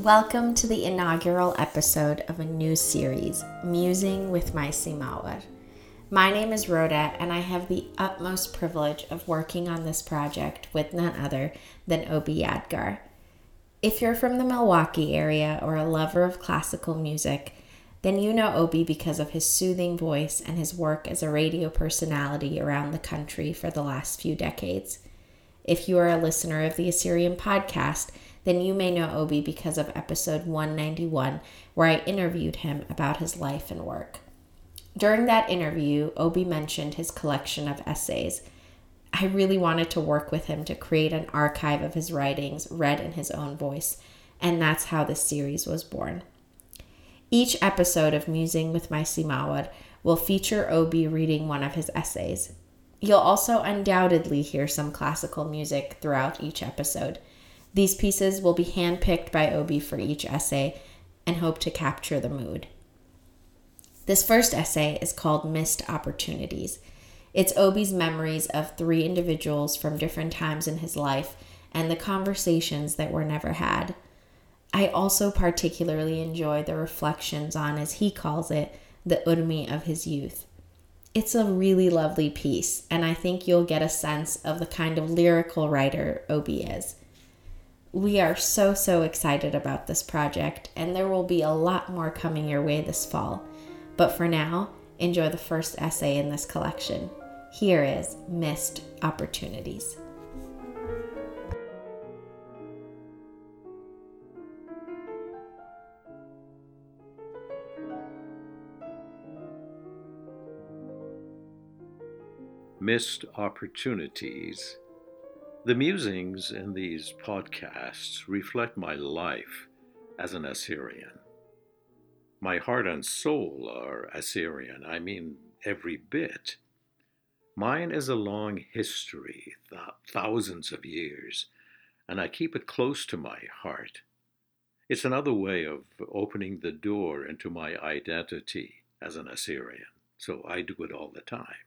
Welcome to the inaugural episode of a new series, Musing with my Samovar. My name is Rhoda, and I have the utmost privilege of working on this project with none other than Obie Yadgar. If you're from the Milwaukee area or a lover of classical music, then you know Obie because of his soothing voice and his work as a radio personality around the country for the last few decades. If you are a listener of the Assyrian podcast, then you may know Obie because of episode 191, where I interviewed him about his life and work. During that interview, Obie mentioned his collection of essays. I really wanted to work with him to create an archive of his writings read in his own voice, and that's how this series was born. Each episode of Musing with My Samovar will feature Obie reading one of his essays. You'll also undoubtedly hear some classical music throughout each episode. These pieces will be handpicked by Obie for each essay and hope to capture the mood. This first essay is called Missed Opportunities. It's Obie's memories of three individuals from different times in his life and the conversations that were never had. I also particularly enjoy the reflections on, as he calls it, the Urmi of his youth. It's a really lovely piece, and I think you'll get a sense of the kind of lyrical writer Obie is. We are so, so excited about this project, and there will be a lot more coming your way this fall. But for now, enjoy the first essay in this collection. Here is Missed Opportunities. Missed Opportunities the musings in these podcasts reflect my life as an Assyrian. My heart and soul are Assyrian, I mean every bit. Mine is a long history, th- thousands of years, and I keep it close to my heart. It's another way of opening the door into my identity as an Assyrian, so I do it all the time.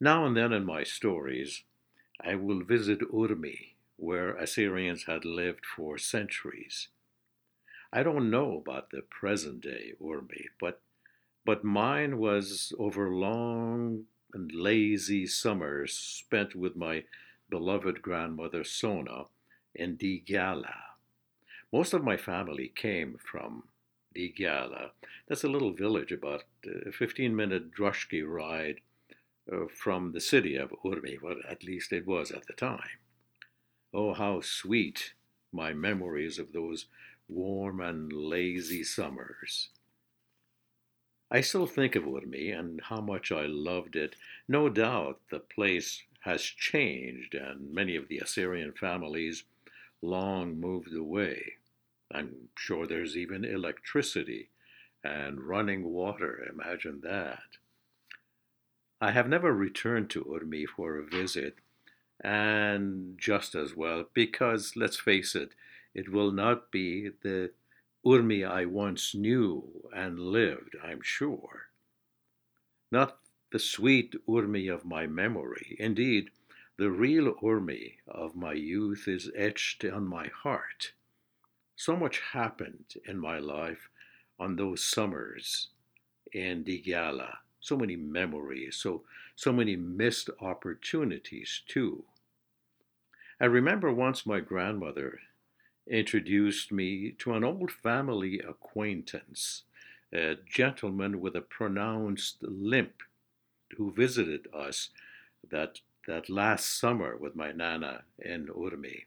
Now and then in my stories, I will visit Urmi, where Assyrians had lived for centuries. I don't know about the present day Urmi, but, but mine was over long and lazy summers spent with my beloved grandmother Sona in Digala. Most of my family came from Digala. That's a little village about a 15 minute droshky ride uh, Uh, from the city of Urmi, well, at least it was at the time. Oh, how sweet my memories of those warm and lazy summers. I still think of Urmi and how much I loved it. No doubt the place has changed, and many of the Assyrian families long moved away. I'm sure there's even electricity and running water. Imagine that. I have never returned to Urmi for a visit, and just as well, because let's face it, it will not be the Urmi I once knew and lived, I'm sure. Not the sweet Urmi of my memory. Indeed, the real Urmi of my youth is etched on my heart. So much happened in my life on those summers in Digala so many memories, so so many missed opportunities too. I remember once my grandmother introduced me to an old family acquaintance, a gentleman with a pronounced limp who visited us that that last summer with my nana in Urmi.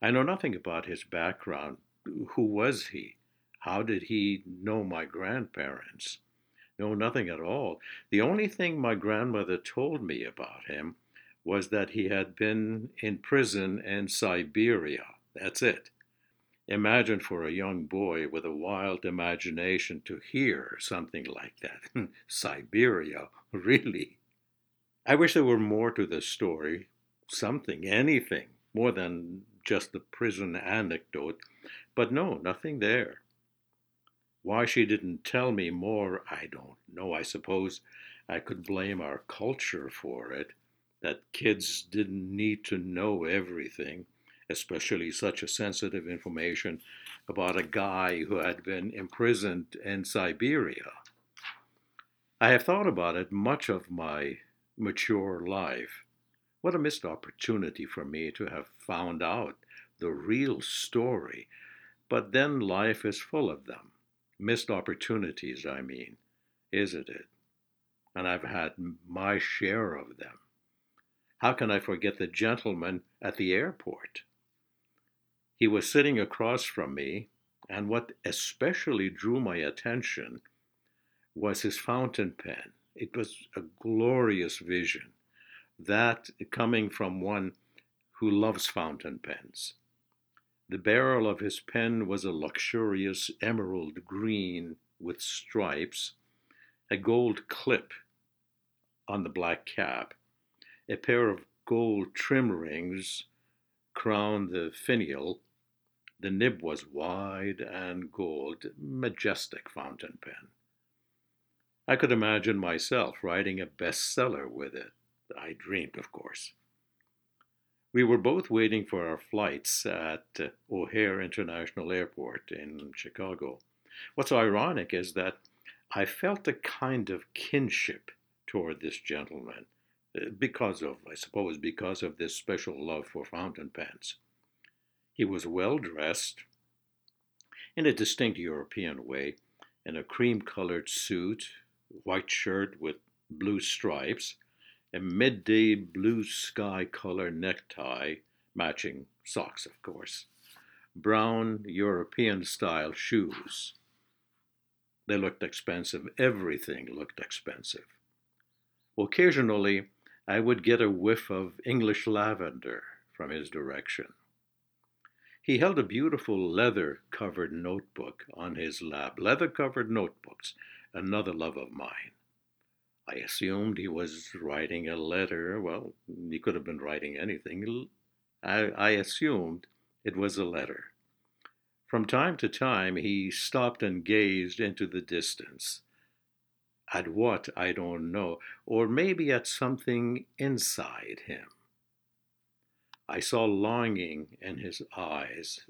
I know nothing about his background. Who was he? How did he know my grandparents? No, nothing at all. The only thing my grandmother told me about him was that he had been in prison in Siberia. That's it. Imagine for a young boy with a wild imagination to hear something like that. Siberia, really? I wish there were more to the story. Something, anything, more than just the prison anecdote. But no, nothing there. Why she didn't tell me more, I don't know. I suppose I could blame our culture for it, that kids didn't need to know everything, especially such a sensitive information about a guy who had been imprisoned in Siberia. I have thought about it much of my mature life. What a missed opportunity for me to have found out the real story. But then life is full of them. Missed opportunities, I mean, isn't it? And I've had my share of them. How can I forget the gentleman at the airport? He was sitting across from me, and what especially drew my attention was his fountain pen. It was a glorious vision, that coming from one who loves fountain pens. The barrel of his pen was a luxurious emerald green with stripes, a gold clip on the black cap, a pair of gold trim rings crowned the finial. The nib was wide and gold, majestic fountain pen. I could imagine myself writing a bestseller with it. I dreamed, of course. We were both waiting for our flights at O'Hare International Airport in Chicago. What's ironic is that I felt a kind of kinship toward this gentleman uh, because of, I suppose, because of this special love for fountain pens. He was well dressed in a distinct European way, in a cream colored suit, white shirt with blue stripes, a midday blue sky color necktie, matching socks, of course, brown European style shoes. They looked expensive. Everything looked expensive. Occasionally, I would get a whiff of English lavender from his direction. He held a beautiful leather covered notebook on his lap. Leather covered notebooks, another love of mine. I assumed he was writing a letter. Well, he could have been writing anything. I, I assumed it was a letter. From time to time, he stopped and gazed into the distance. At what, I don't know, or maybe at something inside him. I saw longing in his eyes.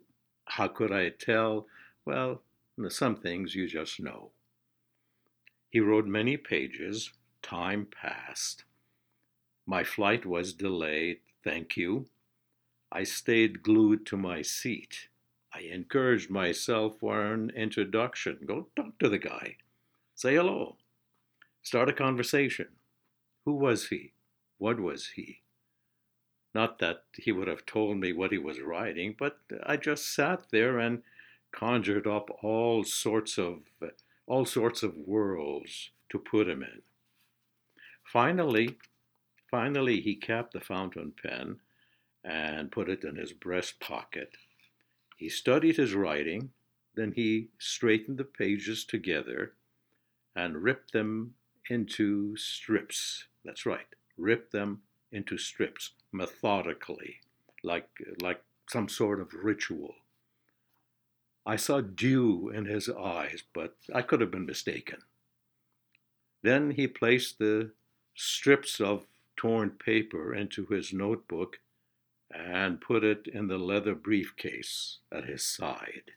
How could I tell? Well, some things you just know. He wrote many pages, Time passed. My flight was delayed, thank you. I stayed glued to my seat. I encouraged myself for an introduction. Go talk to the guy. Say hello. Start a conversation. Who was he? What was he? Not that he would have told me what he was writing, but I just sat there and conjured up all sorts of all sorts of worlds to put him in. Finally, finally, he capped the fountain pen and put it in his breast pocket. He studied his writing, then he straightened the pages together and ripped them into strips. That's right, ripped them into strips methodically, like, like some sort of ritual. I saw dew in his eyes, but I could have been mistaken. Then he placed the strips of torn paper into his notebook and put it in the leather briefcase at his side.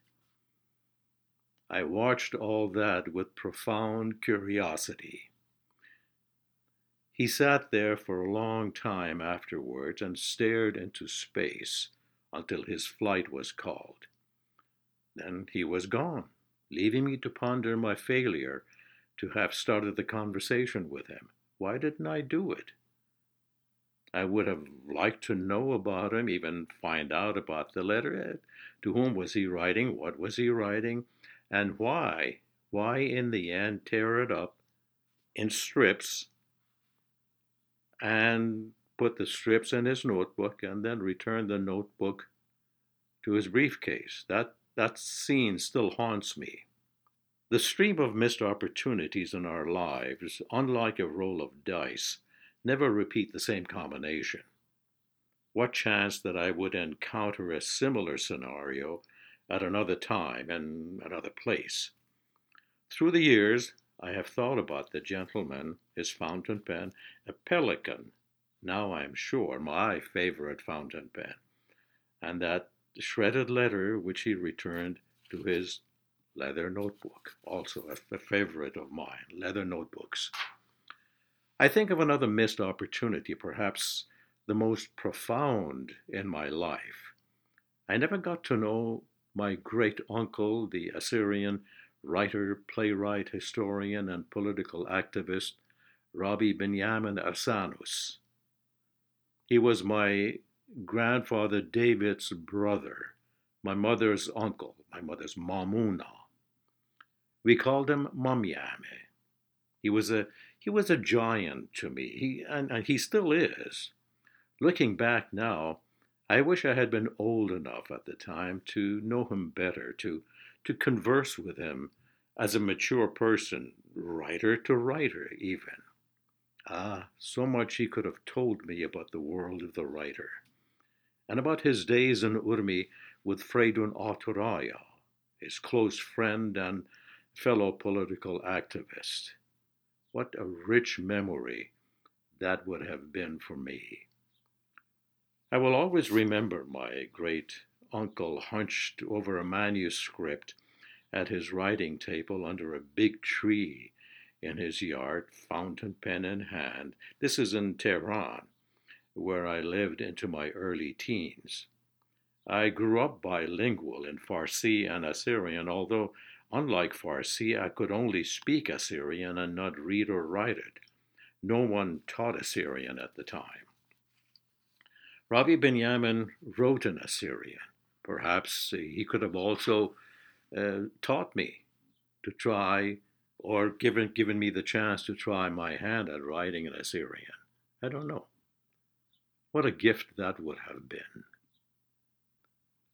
I watched all that with profound curiosity. He sat there for a long time afterwards and stared into space until his flight was called. Then he was gone, leaving me to ponder my failure to have started the conversation with him. Why didn't I do it? I would have liked to know about him, even find out about the letter. To whom was he writing? What was he writing? And why? Why, in the end, tear it up in strips and put the strips in his notebook and then return the notebook to his briefcase? That, that scene still haunts me. The stream of missed opportunities in our lives, unlike a roll of dice, never repeat the same combination. What chance that I would encounter a similar scenario at another time and another place? Through the years, I have thought about the gentleman, his fountain pen, a Pelikan, now I am sure my favorite fountain pen. and that shredded letter which he returned to his leather notebook, also a, a favorite of mine, leather notebooks. I think of another missed opportunity, perhaps the most profound in my life. I never got to know my great uncle, the Assyrian writer, playwright, historian, and political activist, Rabi Benyamin Arsenos. He was my grandfather David's brother, my mother's uncle, my mother's Mamuna. We called him Mamyame. He was a he was a giant to me, he, and, and he still is. Looking back now, I wish I had been old enough at the time to know him better, to, to converse with him as a mature person, writer to writer, even. Ah, so much he could have told me about the world of the writer, and about his days in Urmi with Freidun Aturaya, his close friend and fellow political activist. What a rich memory that would have been for me. I will always remember my great uncle hunched over a manuscript at his writing table under a big tree in his yard, fountain pen in hand. This is in Tehran, where I lived into my early teens. I grew up bilingual in Farsi and Assyrian, although Unlike Farsi, I could only speak Assyrian and not read or write it. No one taught Assyrian at the time. Rabi Benyamin wrote in Assyrian. Perhaps he could have also uh, taught me to try or given, given me the chance to try my hand at writing in Assyrian. I don't know. What a gift that would have been.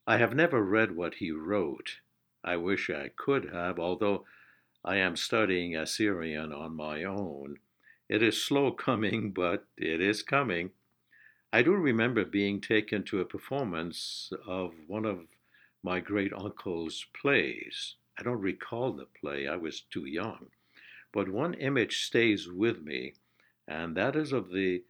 I have never read what he wrote, I wish I could have, although I am studying Assyrian on my own. It is slow coming, but it is coming. I do remember being taken to a performance of one of my great uncle's plays. I don't recall the play, I was too young. But one image stays with me, and that is of the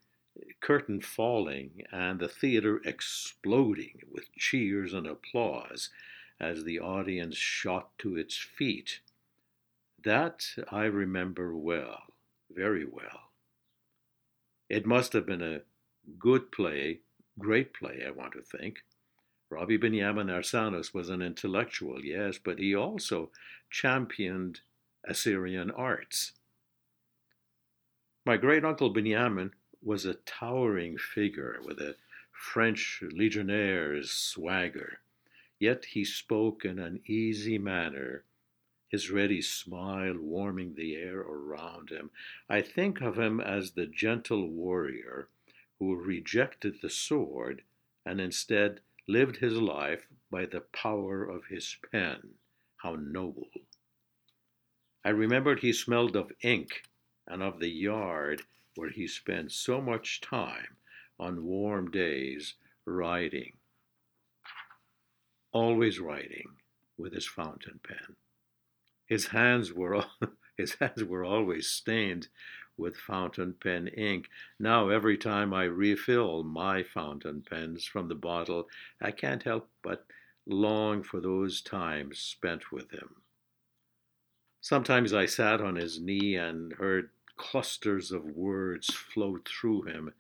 curtain falling and the theater exploding with cheers and applause as the audience shot to its feet. That I remember well, very well. It must have been a good play, great play, I want to think. Rabi Benyamin Arsenos was an intellectual, yes, but he also championed Assyrian arts. My great uncle Benyamin was a towering figure with a French legionnaire's swagger. Yet he spoke in an easy manner, his ready smile warming the air around him. I think of him as the gentle warrior who rejected the sword and instead lived his life by the power of his pen. How noble! I remembered he smelled of ink and of the yard where he spent so much time on warm days writing always writing with his fountain pen. His hands were his hands were always stained with fountain pen ink. Now every time I refill my fountain pens from the bottle, I can't help but long for those times spent with him. Sometimes I sat on his knee and heard clusters of words float through him,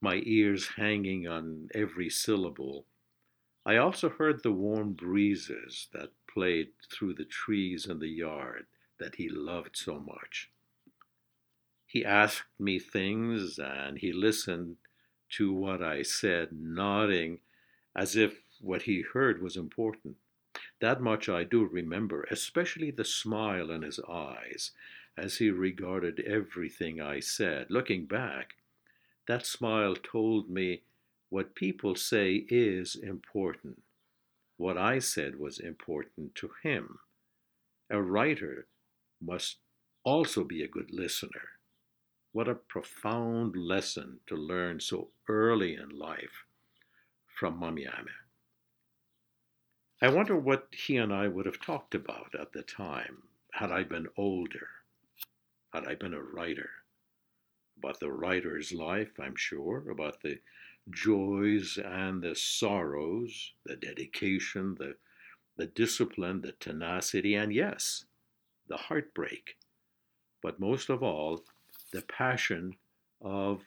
my ears hanging on every syllable. I also heard the warm breezes that played through the trees in the yard that he loved so much. He asked me things and he listened to what I said, nodding as if what he heard was important. That much I do remember, especially the smile in his eyes as he regarded everything I said. Looking back, that smile told me what people say is important. What I said was important to him. A writer must also be a good listener. What a profound lesson to learn so early in life from Mamyame. I wonder what he and I would have talked about at the time had I been older, had I been a writer. About the writer's life, I'm sure, about the joys and the sorrows, the dedication, the, the discipline, the tenacity, and yes, the heartbreak. But most of all, the passion of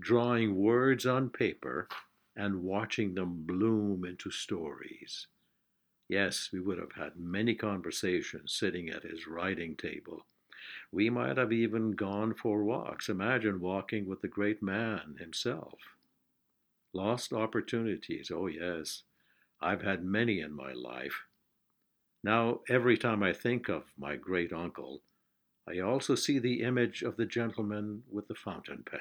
drawing words on paper and watching them bloom into stories. Yes, we would have had many conversations sitting at his writing table. We might have even gone for walks. Imagine walking with the great man himself. Lost opportunities, oh yes, I've had many in my life. Now, every time I think of my great uncle, I also see the image of the gentleman with the fountain pen.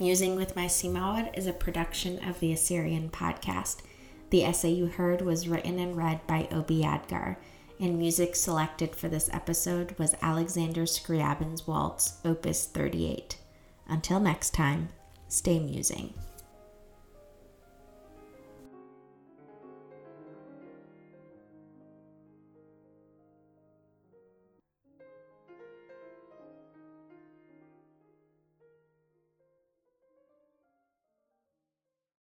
Musing with my Samovar is a production of the Assyrian podcast. The essay you heard was written and read by Obie Yadgar, and music selected for this episode was Alexander Scriabin's Waltz, Opus 38. Until next time, stay musing.